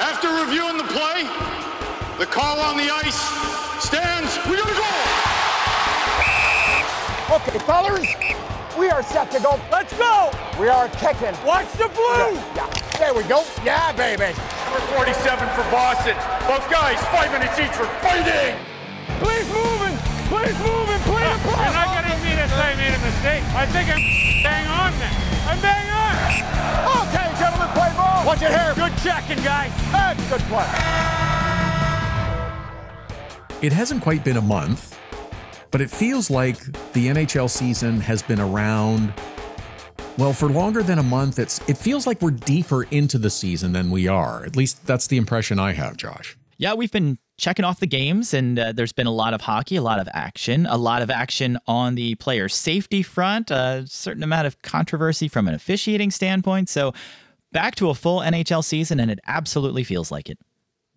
After reviewing the play, the call on the ice stands. We got a goal. Okay, fellas, we are set to go. Let's go. We are kicking. Watch the blue. Yeah, yeah. There we go. Yeah, baby. Number 47 for Boston. Both guys, five minutes each for fighting. Please moving. Please moving. Play the puck. You're not going to me to say I made a mistake. I think I'm bang on then. I'm bang on. Okay, gentlemen, play ball. Watch it here. Good checking, guys. That's good play. It hasn't quite been a month, but it feels like the NHL season has been around. Well, for longer than a month, it's it feels like we're deeper into the season than we are. At least that's the impression I have, Josh. Yeah, we've been checking off the games, and uh, there's been a lot of hockey, a lot of action, a lot of action on the player safety front, a certain amount of controversy from an officiating standpoint. So, back to a full NHL season, and it absolutely feels like it.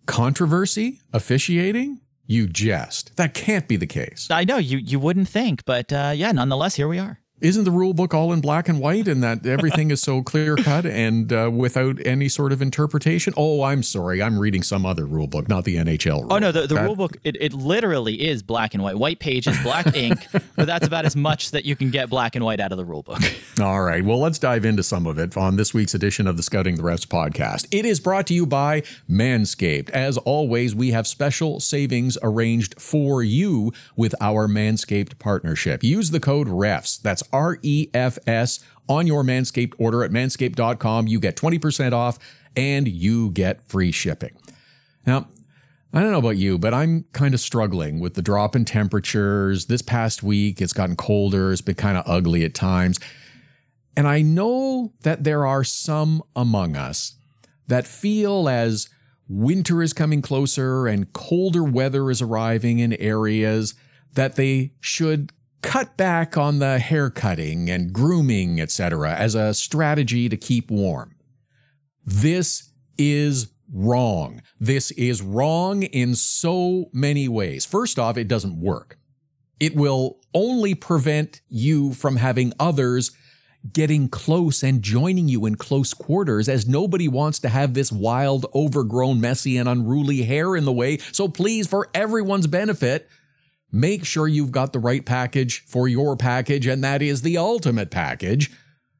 Controversy? Officiating? You jest. That can't be the case. I know you you wouldn't think, but uh, yeah, nonetheless, here we are. Isn't the rule book all in black and white and that everything is so clear cut and uh, without any sort of interpretation? Oh, I'm sorry. I'm reading some other rule book, not the NHL rule. Oh no, the, the That- rule book it, it literally is black and white, white pages, black ink, but that's about as much that you can get black and white out of the rule book. All right. Well, let's dive into some of it on this week's edition of the Scouting the Refs podcast. It is brought to you by Manscaped. As always, we have special savings arranged for you with our Manscaped partnership. Use the code REFS. That's R E F S on your Manscaped order at manscaped.com. You get 20% off and you get free shipping. Now, I don't know about you, but I'm kind of struggling with the drop in temperatures. This past week, it's gotten colder. It's been kind of ugly at times. And I know that there are some among us that feel as winter is coming closer and colder weather is arriving in areas that they should cut back on the hair cutting and grooming, etc., as a strategy to keep warm. This is wrong. This is wrong in so many ways. First off, it doesn't work. It will only prevent you from having others getting close and joining you in close quarters as nobody wants to have this wild, overgrown, messy, and unruly hair in the way. So please, for everyone's benefit, make sure you've got the right package for your package, and that is the ultimate package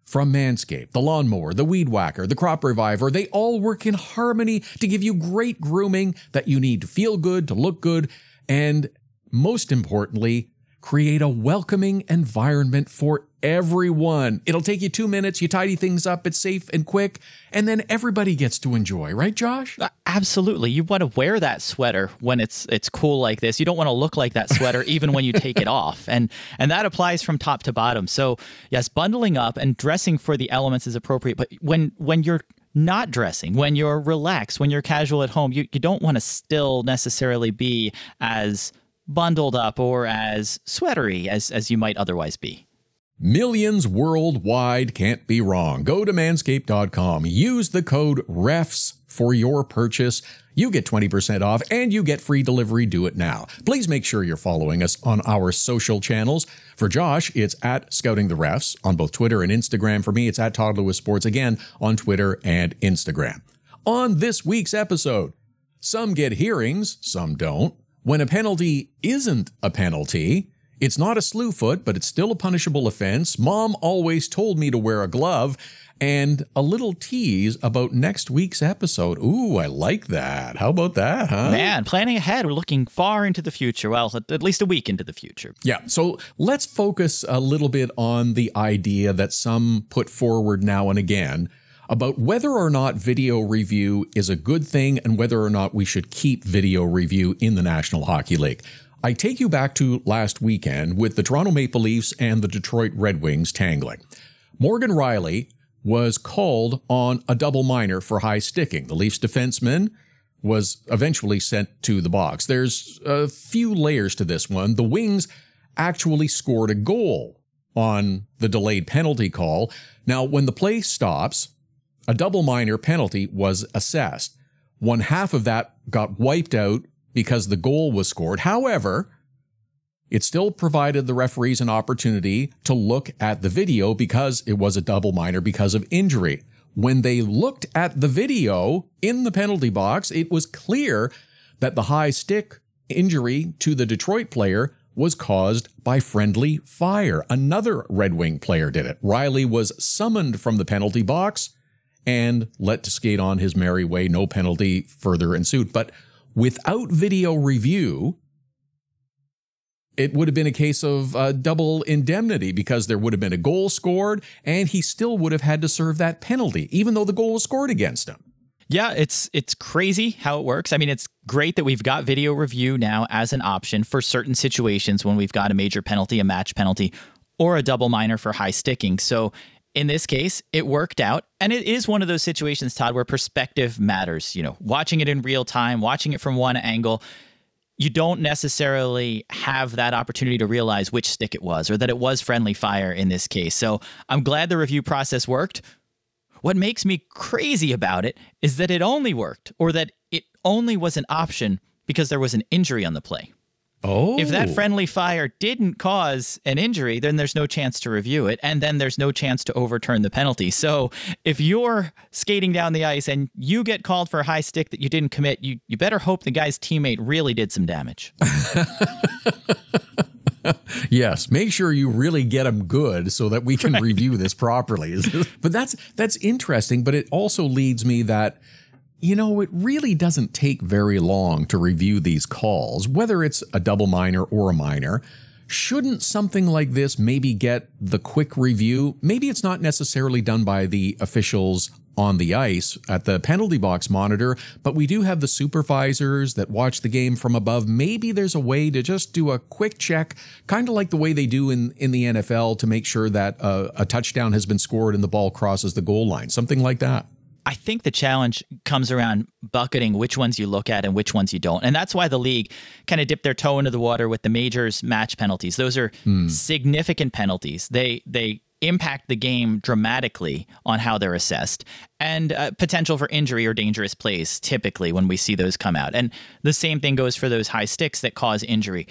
from Manscaped. The lawnmower, the weed whacker, the crop reviver, they all work in harmony to give you great grooming that you need to feel good, to look good, and most importantly, create a welcoming environment for everyone. It'll take you two minutes, you tidy things up, it's safe and quick, and then everybody gets to enjoy, right, Josh? Uh, Absolutely. You want to wear that sweater when it's it's cool like this. You don't want to look like that sweater even when you take it off. And and that applies from top to bottom. So, yes, bundling up and dressing for the elements is appropriate, but when when you're not dressing, when you're relaxed, when you're casual at home, you, you don't want to still necessarily be as bundled up or as sweatery as as you might otherwise be. Millions worldwide can't be wrong. Go to manscaped.com. Use the code REFS for your purchase. You get 20% off and you get free delivery. Do it now. Please make sure you're following us on our social channels. For Josh, it's at Scouting the Refs on both Twitter and Instagram. For me, it's at Todd Lewis Sports again on Twitter and Instagram. On this week's episode, some get hearings, some don't. When a penalty isn't a penalty, it's not a slew foot, but it's still a punishable offense. Mom always told me to wear a glove. And a little tease about next week's episode. Ooh, I like that. How about that, huh? Man, planning ahead, we're looking far into the future. Well, at, at least a week into the future. Yeah, so let's focus a little bit on the idea that some put forward now and again about whether or not video review is a good thing and whether or not we should keep video review in the National Hockey League. I take you back to last weekend with the Toronto Maple Leafs and the Detroit Red Wings tangling. Morgan Rielly was called on a double minor for high sticking. The Leafs defenseman was eventually sent to the box. There's a few layers to this one. The Wings actually scored a goal on the delayed penalty call. Now, when the play stops, a double minor penalty was assessed. One half of that got wiped out because the goal was scored. However, it still provided the referees an opportunity to look at the video because it was a double minor because of injury. when they looked at the video in the penalty box, it was clear that the high stick injury to the Detroit player was caused by friendly fire. Another Red Wing player did it. Rielly was summoned from the penalty box and let to skate on his merry way. No penalty further ensued. But without video review, it would have been a case of uh, double indemnity because there would have been a goal scored and he still would have had to serve that penalty, even though the goal was scored against him. Yeah, it's it's crazy how it works. I mean, it's great that we've got video review now as an option for certain situations when we've got a major penalty, a match penalty, or a double minor for high sticking. So in this case, it worked out. And it is one of those situations, Todd, where perspective matters. You know, watching it in real time, watching it from one angle, you don't necessarily have that opportunity to realize which stick it was or that it was friendly fire in this case. So I'm glad the review process worked. What makes me crazy about it is that it only worked or that it only was an option because there was an injury on the play. Oh. If that oh. friendly fire didn't cause an injury, then there's no chance to review it, and then there's no chance to overturn the penalty. So if you're skating down the ice and you get called for a high stick that you didn't commit, you, you better hope the guy's teammate really did some damage. Yes, make sure you really get them good so that we can right. review this properly. but that's that's interesting, but it also leads me that you know, it really doesn't take very long to review these calls, whether it's a double minor or a minor. Shouldn't something like this maybe get the quick review? Maybe it's not necessarily done by the officials on the ice at the penalty box monitor, but we do have the supervisors that watch the game from above. Maybe there's a way to just do a quick check, kind of like the way they do in, in the NFL to make sure that a, a touchdown has been scored and the ball crosses the goal line, something like that. I think the challenge comes around bucketing which ones you look at and which ones you don't. And that's why the league kind of dipped their toe into the water with the majors match penalties. Those are hmm. significant penalties. They they impact the game dramatically on how they're assessed and uh, potential for injury or dangerous plays typically when we see those come out. And the same thing goes for those high sticks that cause injury.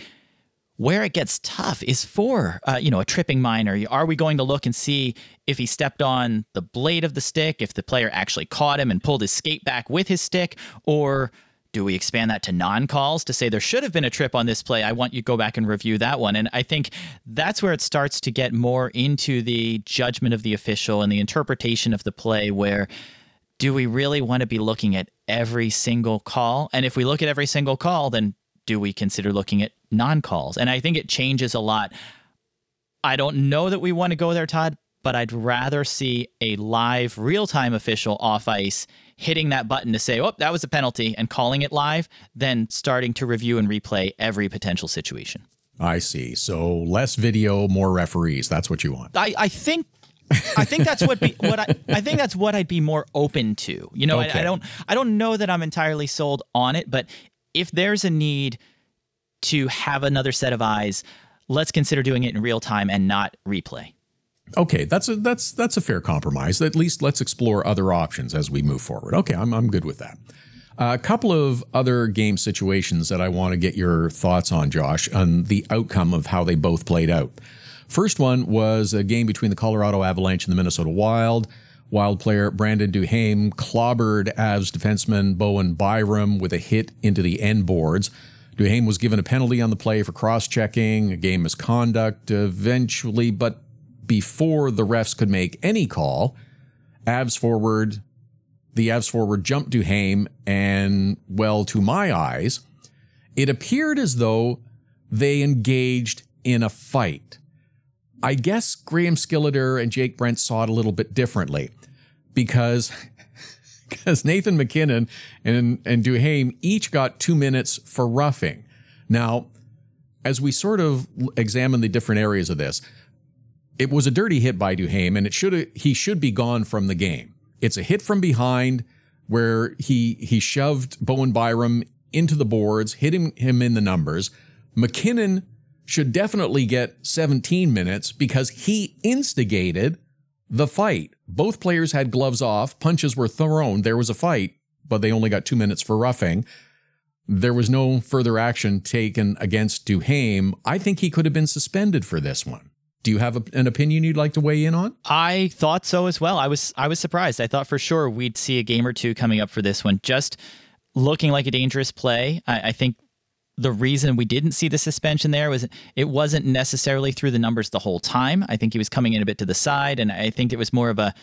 Where it gets tough is for uh, you know a tripping minor. Are we going to look and see if he stepped on the blade of the stick, if the player actually caught him and pulled his skate back with his stick, or do we expand that to non-calls to say there should have been a trip on this play? I want you to go back and review that one. And I think that's where it starts to get more into the judgment of the official and the interpretation of the play where do we really want to be looking at every single call? And if we look at every single call, then do we consider looking at non calls? And I think it changes a lot. I don't know that we want to go there, Todd, but I'd rather see a live, real time official off ice hitting that button to say, oh, that was a penalty and calling it live than starting to review and replay every potential situation. I see. So less video, more referees. That's what you want. I, I think I think that's what be, what I, I think that's what I'd be more open to. You know, okay. I, I, don't I don't know that I'm entirely sold on it, but if there's a need to have another set of eyes, let's consider doing it in real time and not replay. Okay, that's a that's that's a fair compromise. At least let's explore other options as we move forward. Okay, I'm I'm good with that. A couple of other game situations that I want to get your thoughts on, Josh, on the outcome of how they both played out. First one was a game between the Colorado Avalanche and the Minnesota Wild. Wild player Brandon Duhaime clobbered Avs defenseman Bowen Byram with a hit into the end boards. Duhaime was given a penalty on the play for cross checking, a game misconduct eventually, but before the refs could make any call, Avs forward, the Avs forward jumped Duhaime, and well, to my eyes, it appeared as though they engaged in a fight. I guess Graham Skilliter and Jake Brenk saw it a little bit differently because because Nathan MacKinnon and and Duhaime each got two minutes for roughing. Now, as we sort of examine the different areas of this, it was a dirty hit by Duhaime, and it should he should be gone from the game. It's a hit from behind where he he shoved Bowen Byram into the boards, hitting him in the numbers. MacKinnon should definitely get 17 minutes because he instigated the fight. Both players had gloves off, punches were thrown, there was a fight, but they only got two minutes for roughing. There was no further action taken against Duhaime. I think he could have been suspended for this one. Do you have a, an opinion you'd like to weigh in on? I thought so as well. I was I was surprised. I thought for sure we'd see a game or two coming up for this one. Just looking like a dangerous play. I, I think the reason we didn't see the suspension there was it wasn't necessarily through the numbers the whole time. I think he was coming in a bit to the side, and I think it was more of a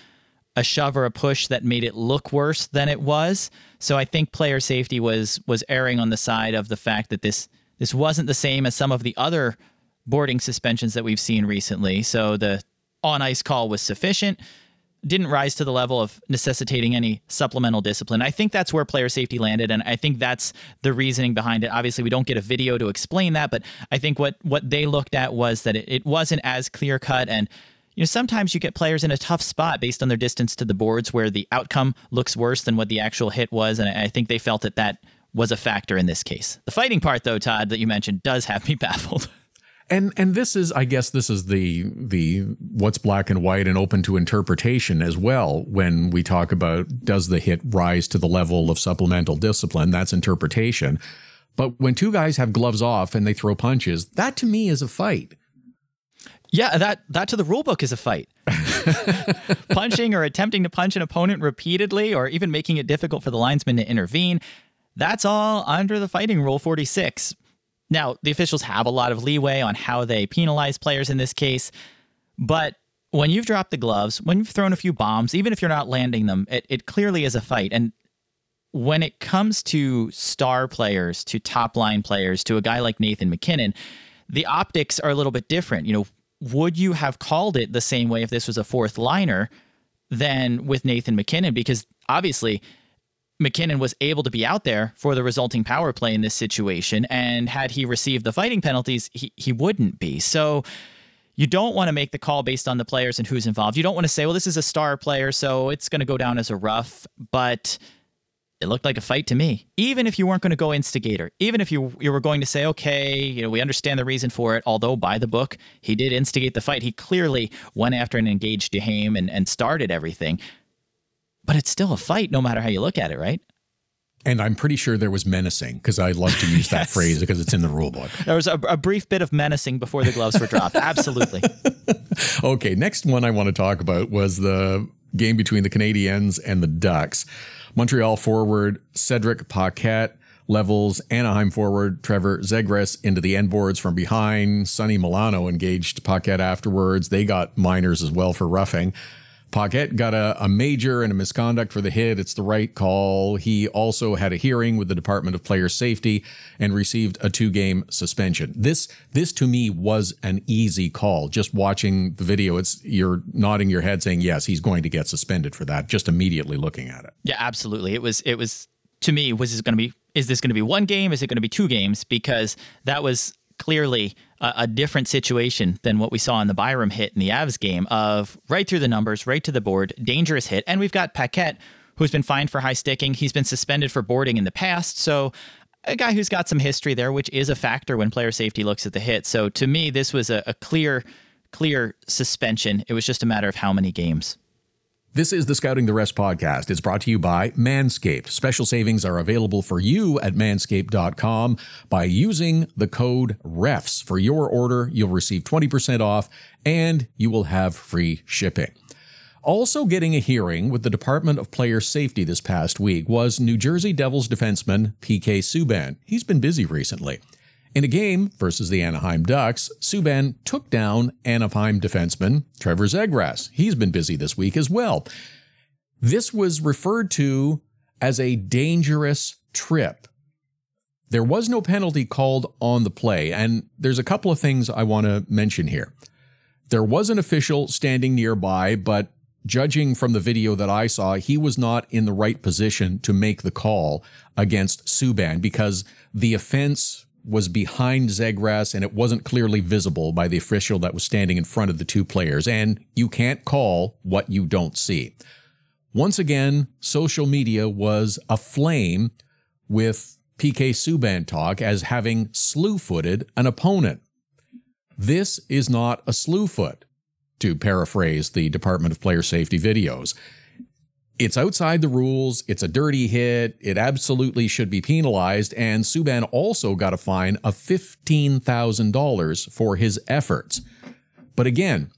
a shove or a push that made it look worse than it was. So I think player safety was was erring on the side of the fact that this this wasn't the same as some of the other boarding suspensions that we've seen recently. So the on ice call was sufficient didn't rise to the level of necessitating any supplemental discipline. I think that's where player safety landed, and I think that's the reasoning behind it. Obviously, we don't get a video to explain that, but I think what what they looked at was that it, it wasn't as clear cut and. You know, sometimes you get players in a tough spot based on their distance to the boards where the outcome looks worse than what the actual hit was. And I think they felt that that was a factor in this case. The fighting part, though, Todd, that you mentioned, does have me baffled. And and this is i guess this is the the what's black and white and open to interpretation as well when we talk about does the hit rise to the level of supplemental discipline? That's interpretation. But when two guys have gloves off and they throw punches that to me is a fight. Yeah that that to the rule book is a fight. Punching or attempting to punch an opponent repeatedly or even making it difficult for the linesman to intervene that's all under the fighting rule 46 now, the officials have a lot of leeway on how they penalize players in this case, but when you've dropped the gloves, when you've thrown a few bombs, even if you're not landing them, it, it clearly is a fight. And when it comes to star players, to top line players, to a guy like Nathan MacKinnon, the optics are a little bit different. You know, would you have called it the same way if this was a fourth liner than with Nathan MacKinnon? Because obviously, MacKinnon was able to be out there for the resulting power play in this situation. And had he received the fighting penalties, he, he wouldn't be. So you don't want to make the call based on the players and who's involved. You don't want to say, well, this is a star player, so it's going to go down as a rough. But it looked like a fight to me. Even if you weren't going to go instigator, even if you you were going to say, okay, you know, we understand the reason for it. Although by the book, he did instigate the fight. He clearly went after and engaged Duhaime and, and started everything but it's still a fight no matter how you look at it, right? And I'm pretty sure there was menacing because I love to use that phrase because it's in the rule book. There was a, a brief bit of menacing before the gloves were dropped. Absolutely. okay, next one I want to talk about was the game between the Canadiens and the Ducks. Montreal forward Cedric Paquette levels Anaheim forward Trevor Zegras into the end boards from behind. Sonny Milano engaged Paquette afterwards. They got minors as well for roughing. Paquette got a, a, major and a misconduct for the hit. It's the right call. He also had a hearing with the Department of Player Safety and received a two-game suspension. This this to me was an easy call. Just watching the video, it's you're nodding your head saying yes, he's going to get suspended for that. Just immediately looking at it. Yeah, absolutely. It was it was to me was this going to be is this going to be one game? Is it going to be two games? Because that was clearly a, a, different situation than what we saw in the Byram hit in the Avs game of right through the numbers, right to the board, dangerous hit. And we've got Paquette, who's been fined for high sticking. He's been suspended for boarding in the past. So a guy who's got some history there, which is a factor when player safety looks at the hit. So to me, this was a, a clear, clear suspension. It was just a matter of how many games. This is the Scouting the Refs podcast. It's brought to you by Manscaped. Special savings are available for you at manscaped.com by using the code REFS. For your order, you'll receive 20% off and you will have free shipping. Also getting a hearing with the Department of Player Safety this past week was New Jersey Devils defenseman PK Subban. He's been busy recently. In a game versus the Anaheim Ducks, Subban took down Anaheim defenseman Trevor Zegras. He's been busy this week as well. This was referred to as a dangerous trip. There was no penalty called on the play, and there's a couple of things I want to mention here. There was an official standing nearby, but judging from the video that I saw, he was not in the right position to make the call against Subban because the offense was behind Zegras and it wasn't clearly visible by the official that was standing in front of the two players. And you can't call what you don't see. Once again, social media was aflame with PK Subban talk as having slew footed an opponent. This is not a slew foot, to paraphrase the Department of Player Safety videos it's outside the rules. It's a dirty hit. It absolutely should be penalized. And Subban also got a fine of $15,000 for his efforts. But again,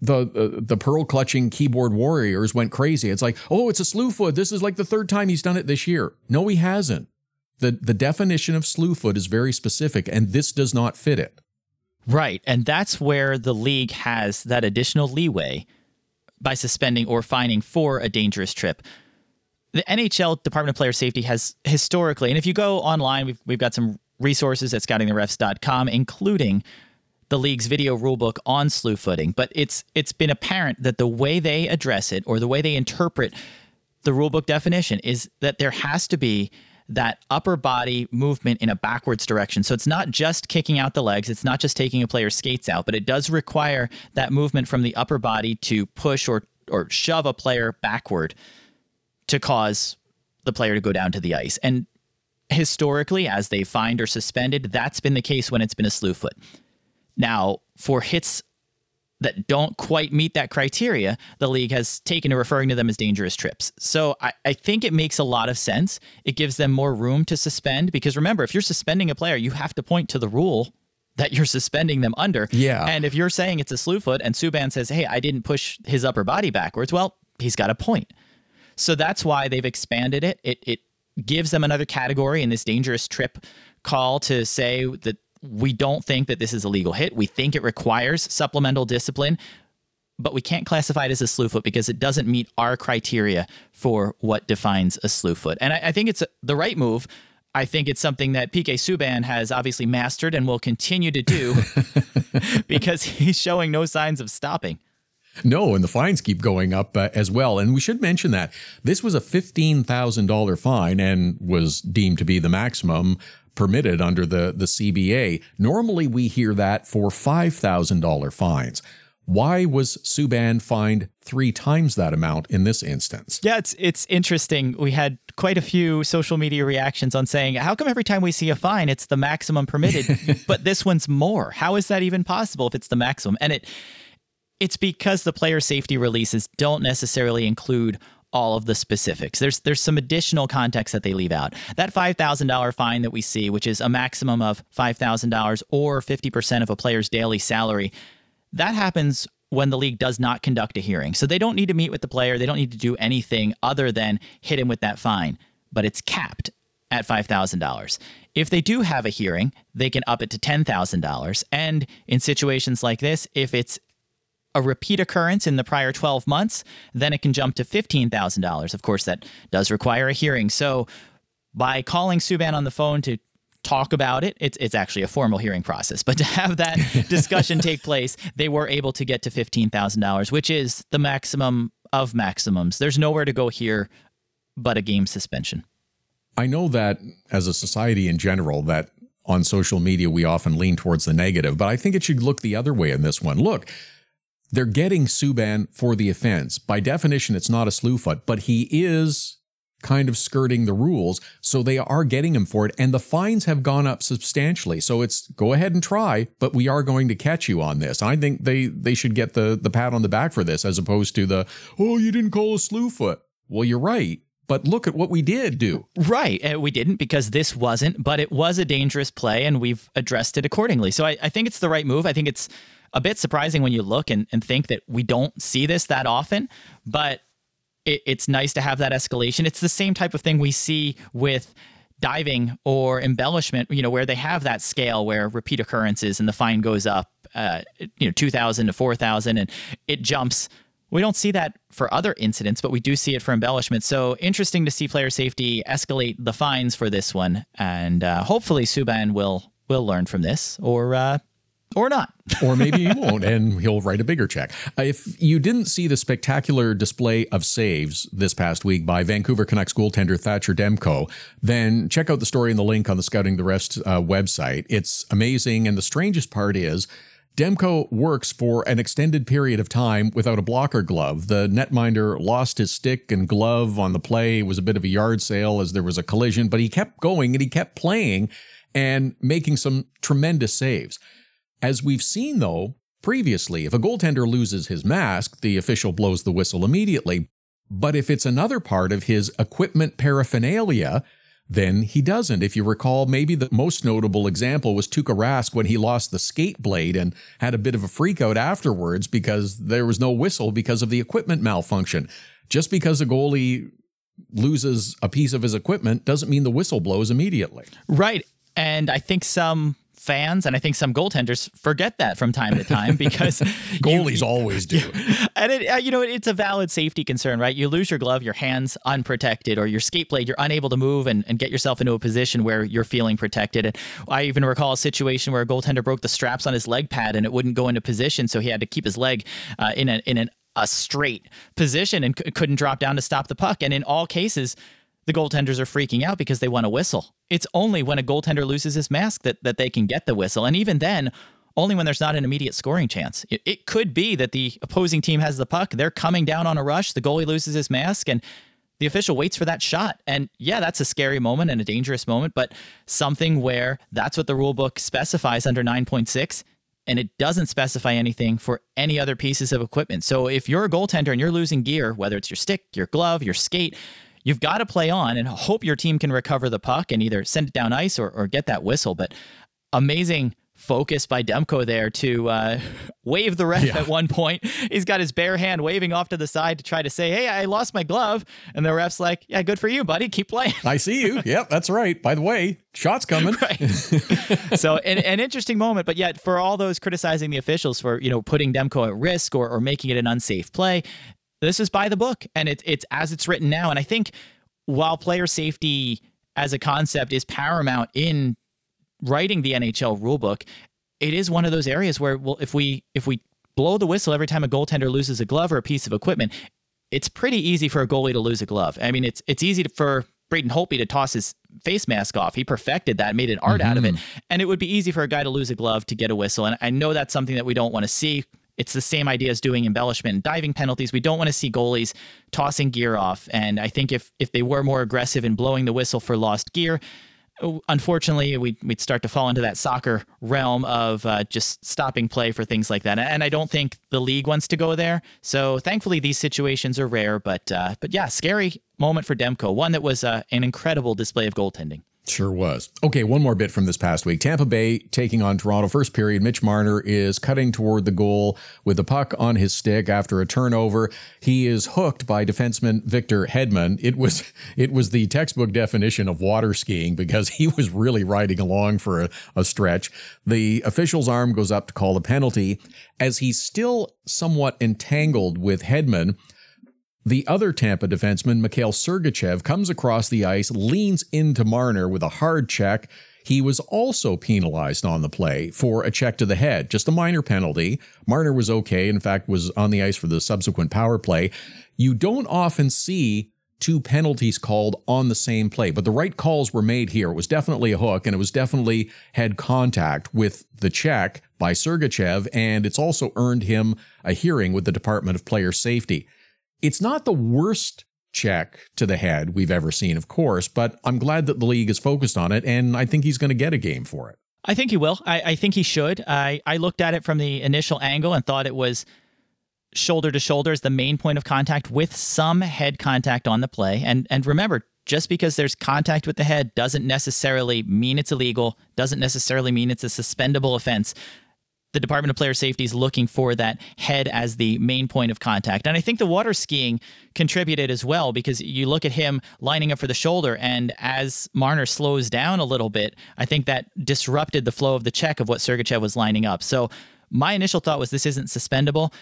the uh, the pearl clutching keyboard warriors went crazy. It's like, oh, it's a slew foot. This is like the third time he's done it this year. No, he hasn't. the The definition of slew foot is very specific, and this does not fit it. Right. And that's where the league has that additional leeway by suspending or fining for a dangerous trip. The NHL Department of Player Safety has historically, and if you go online, we've, we've got some resources at scoutingtherefs.com, including the league's video rulebook on slew footing. But it's it's been apparent that the way they address it or the way they interpret the rulebook definition is that there has to be that upper body movement in a backwards direction. So it's not just kicking out the legs, it's not just taking a player's skates out, but it does require that movement from the upper body to push or or shove a player backward to cause the player to go down to the ice. And historically, as they fined or suspended, that's been the case when it's been a slew foot. Now, for hits that don't quite meet that criteria, the league has taken to referring to them as dangerous trips. So I, I, think it makes a lot of sense. It gives them more room to suspend because remember, if you're suspending a player, you have to point to the rule that you're suspending them under. Yeah. And if you're saying it's a slew foot and Subban says, hey, I didn't push his upper body backwards, well, he's got a point. So that's why they've expanded it. It it gives them another category in this dangerous trip call to say that we don't think that this is a legal hit. We think it requires supplemental discipline, but we can't classify it as a slew foot because it doesn't meet our criteria for what defines a slew foot. And I, I think it's the right move. I think it's something that PK Subban has obviously mastered and will continue to do because he's showing no signs of stopping. No, and the fines keep going up uh, as well. And we should mention that this was a $15,000 fine and was deemed to be the maximum permitted under the, the CBA. Normally, we hear that for $5,000 fines. Why was Subban fined three times that amount in this instance? Yeah, it's it's interesting. We had quite a few social media reactions on saying, "How come every time we see a fine, it's the maximum permitted, but this one's more? How is that even possible if it's the maximum?" And it it's because the player safety releases don't necessarily include all of the specifics. There's there's some additional context that they leave out. That $5,000 fine that we see, which is a maximum of $5,000 or 50% of a player's daily salary, that happens when the league does not conduct a hearing. So they don't need to meet with the player, they don't need to do anything other than hit him with that fine, but it's capped at $5,000. If they do have a hearing, they can up it to $10,000. And in situations like this, if it's a repeat occurrence in the prior 12 months, then it can jump to $15,000. Of course, that does require a hearing. So by calling Subban on the phone to talk about it, it's, it's actually a formal hearing process. But to have that discussion take place, they were able to get to $15,000, which is the maximum of maximums. There's nowhere to go here but a game suspension. I know that as a society in general, that on social media we often lean towards the negative, but I think it should look the other way in this one. Look, they're getting Subban for the offense. By definition, it's not a slew foot, but he is kind of skirting the rules. So they are getting him for it. And the fines have gone up substantially. So it's go ahead and try, but we are going to catch you on this. I think they, they should get the, the pat on the back for this as opposed to the, oh, you didn't call a slew foot. Well, you're right. But look at what we did do. Right. Uh, we didn't because this wasn't, but it was a dangerous play and we've addressed it accordingly. So I, I think it's the right move. I think it's a bit surprising when you look and, and think that we don't see this that often, but it, it's nice to have that escalation. It's the same type of thing we see with diving or embellishment, you know, where they have that scale where repeat occurrences and the fine goes up, uh, you know, 2,000 to 4,000 and it jumps. We don't see that for other incidents, but we do see it for embellishment. So interesting to see player safety escalate the fines for this one, and uh, hopefully Subban will will learn from this, or uh, or not. or maybe he won't, and he'll write a bigger check. Uh, if you didn't see the spectacular display of saves this past week by Vancouver Canucks goaltender Thatcher Demko, then check out the story in the link on the Scouting the Refs uh, website. It's amazing, and the strangest part is. Demko works for an extended period of time without a blocker glove. The netminder lost his stick and glove on the play. It was a bit of a yard sale as there was a collision, but he kept going and he kept playing and making some tremendous saves. As we've seen, though, previously, if a goaltender loses his mask, the official blows the whistle immediately. But if it's another part of his equipment paraphernalia, then he doesn't. If you recall, maybe the most notable example was Tuukka Rask when he lost the skate blade and had a bit of a freak out afterwards because there was no whistle because of the equipment malfunction. Just because a goalie loses a piece of his equipment doesn't mean the whistle blows immediately. Right. And I think some fans and I think some goaltenders forget that from time to time because goalies always do. And it, uh, you know, it's a valid safety concern, right? You lose your glove, your hands unprotected, or your skate blade, you're unable to move and, and get yourself into a position where you're feeling protected. And I even recall a situation where a goaltender broke the straps on his leg pad and it wouldn't go into position, so he had to keep his leg uh, in an in an a straight position and c- couldn't drop down to stop the puck. And in all cases, the goaltenders are freaking out because they want a whistle. It's only when a goaltender loses his mask that, that they can get the whistle. And even then, only when there's not an immediate scoring chance. It, it could be that the opposing team has the puck, they're coming down on a rush, the goalie loses his mask, and the official waits for that shot. And yeah, that's a scary moment and a dangerous moment, but something where that's what the rule book specifies under 9.6 and it doesn't specify anything for any other pieces of equipment. So if you're a goaltender and you're losing gear, whether it's your stick, your glove, your skate, you've got to play on and hope your team can recover the puck and either send it down ice or, or get that whistle. But amazing focus by Demko there to uh, wave the ref yeah. at one point. He's got his bare hand waving off to the side to try to say, Hey, I lost my glove. And the ref's like, Yeah, good for you, buddy. Keep playing. I see you. Yep, that's right. By the way, shots coming. right. so an, an, interesting moment, but yet for all those criticizing the officials for, you know, putting Demko at risk or, or making it an unsafe play, this is by the book and it, it's as it's written now. And I think while player safety as a concept is paramount in writing the NHL rulebook, it is one of those areas where well if we if we blow the whistle every time a goaltender loses a glove or a piece of equipment, it's pretty easy for a goalie to lose a glove. I mean, it's it's easy to, for Braden Holtby to toss his face mask off. He perfected that, made an art mm-hmm. out of it. Mm-hmm. And it would be easy for a guy to lose a glove to get a whistle. And I know that's something that we don't want to see. It's the same idea as doing embellishment and diving penalties. We don't want to see goalies tossing gear off. And I think if if they were more aggressive in blowing the whistle for lost gear, unfortunately, we'd, we'd start to fall into that soccer realm of uh, just stopping play for things like that. And I don't think the league wants to go there. So thankfully, these situations are rare. But uh, but yeah, scary moment for Demko. One that was uh, an incredible display of goaltending. Sure was. Okay, one more bit from this past week. Tampa Bay taking on Toronto. First period, Mitch Marner is cutting toward the goal with the puck on his stick after a turnover. He is hooked by defenseman Victor Hedman. It was it was the textbook definition of water skiing because he was really riding along for a, a stretch. The official's arm goes up to call a penalty as he's still somewhat entangled with Hedman. The other Tampa defenseman, Mikhail Sergachev, comes across the ice, leans into Marner with a hard check. He was also penalized on the play for a check to the head, just a minor penalty. Marner was okay, in fact, was on the ice for the subsequent power play. You don't often see two penalties called on the same play, but the right calls were made here. It was definitely a hook and it was definitely head contact with the check by Sergachev, and it's also earned him a hearing with the Department of Player Safety. It's not the worst check to the head we've ever seen, of course, but I'm glad that the league is focused on it, and I think he's going to get a game for it. I think he will. I, I think he should. I, I looked at it from the initial angle and thought it was shoulder to shoulder as the main point of contact with some head contact on the play. And and remember, just because there's contact with the head doesn't necessarily mean it's illegal, doesn't necessarily mean it's a suspendable offense the Department of Player Safety is looking for that head as the main point of contact. And I think the water skiing contributed as well because you look at him lining up for the shoulder, and as Marner slows down a little bit, I think that disrupted the flow of the check of what Sergachev was lining up. So my initial thought was this isn't suspendable.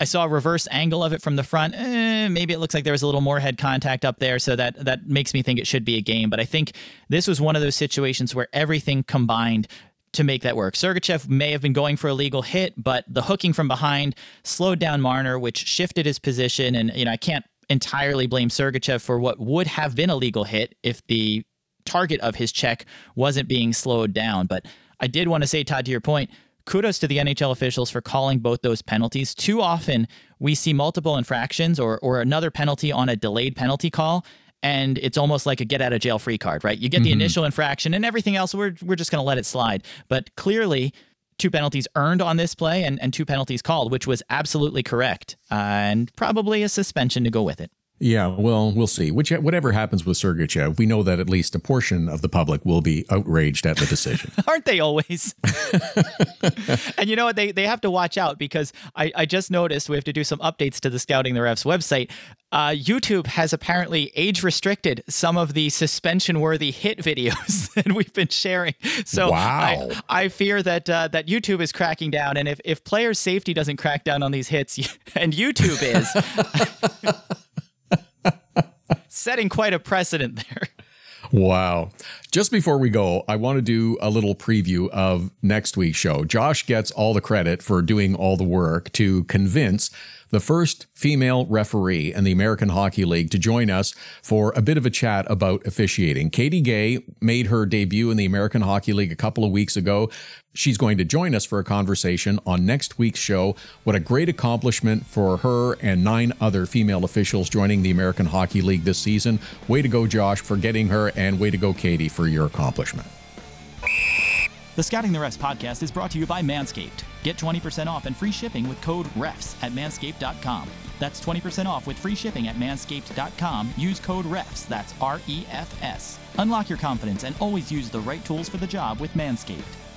I saw a reverse angle of it from the front. Eh, maybe it looks like there was a little more head contact up there, so that that makes me think it should be a game. But I think this was one of those situations where everything combined to make that work. Sergachev may have been going for a legal hit, but the hooking from behind slowed down Marner, which shifted his position. And, you know, I can't entirely blame Sergachev for what would have been a legal hit if the target of his check wasn't being slowed down. But I did want to say, Todd, to your point, kudos to the NHL officials for calling both those penalties. Too often we see multiple infractions or, or another penalty on a delayed penalty call, and it's almost like a get out of jail free card, right? You get the mm-hmm. initial infraction and everything else, we're, we're just going to let it slide. But clearly, two penalties earned on this play and, and two penalties called, which was absolutely correct, uh, and probably a suspension to go with it. Yeah, well, we'll see. Which whatever happens with Sergachev, we know that at least a portion of the public will be outraged at the decision. Aren't they always? and you know what? They they have to watch out because I, I just noticed we have to do some updates to the Scouting the Refs website. Uh, YouTube has apparently age restricted some of the suspension worthy hit videos that we've been sharing. So Wow. I, I fear that uh, that YouTube is cracking down, and if if player safety doesn't crack down on these hits, and YouTube is. Setting quite a precedent there. Wow. Just before we go, I want to do a little preview of next week's show. Josh gets all the credit for doing all the work to convince the first female referee in the American Hockey League to join us for a bit of a chat about officiating. Katie Guay made her debut in the American Hockey League a couple of weeks ago. She's going to join us for a conversation on next week's show. What a great accomplishment for her and nine other female officials joining the American Hockey League this season. Way to go, Josh, for getting her, and way to go, Katie, for your accomplishment. The Scouting the Refs podcast is brought to you by Manscaped. Get 20% off and free shipping with code REFS at manscaped.com. That's 20% off with free shipping at manscaped.com. Use code REFS, that's R E F S. Unlock your confidence and always use the right tools for the job with Manscaped.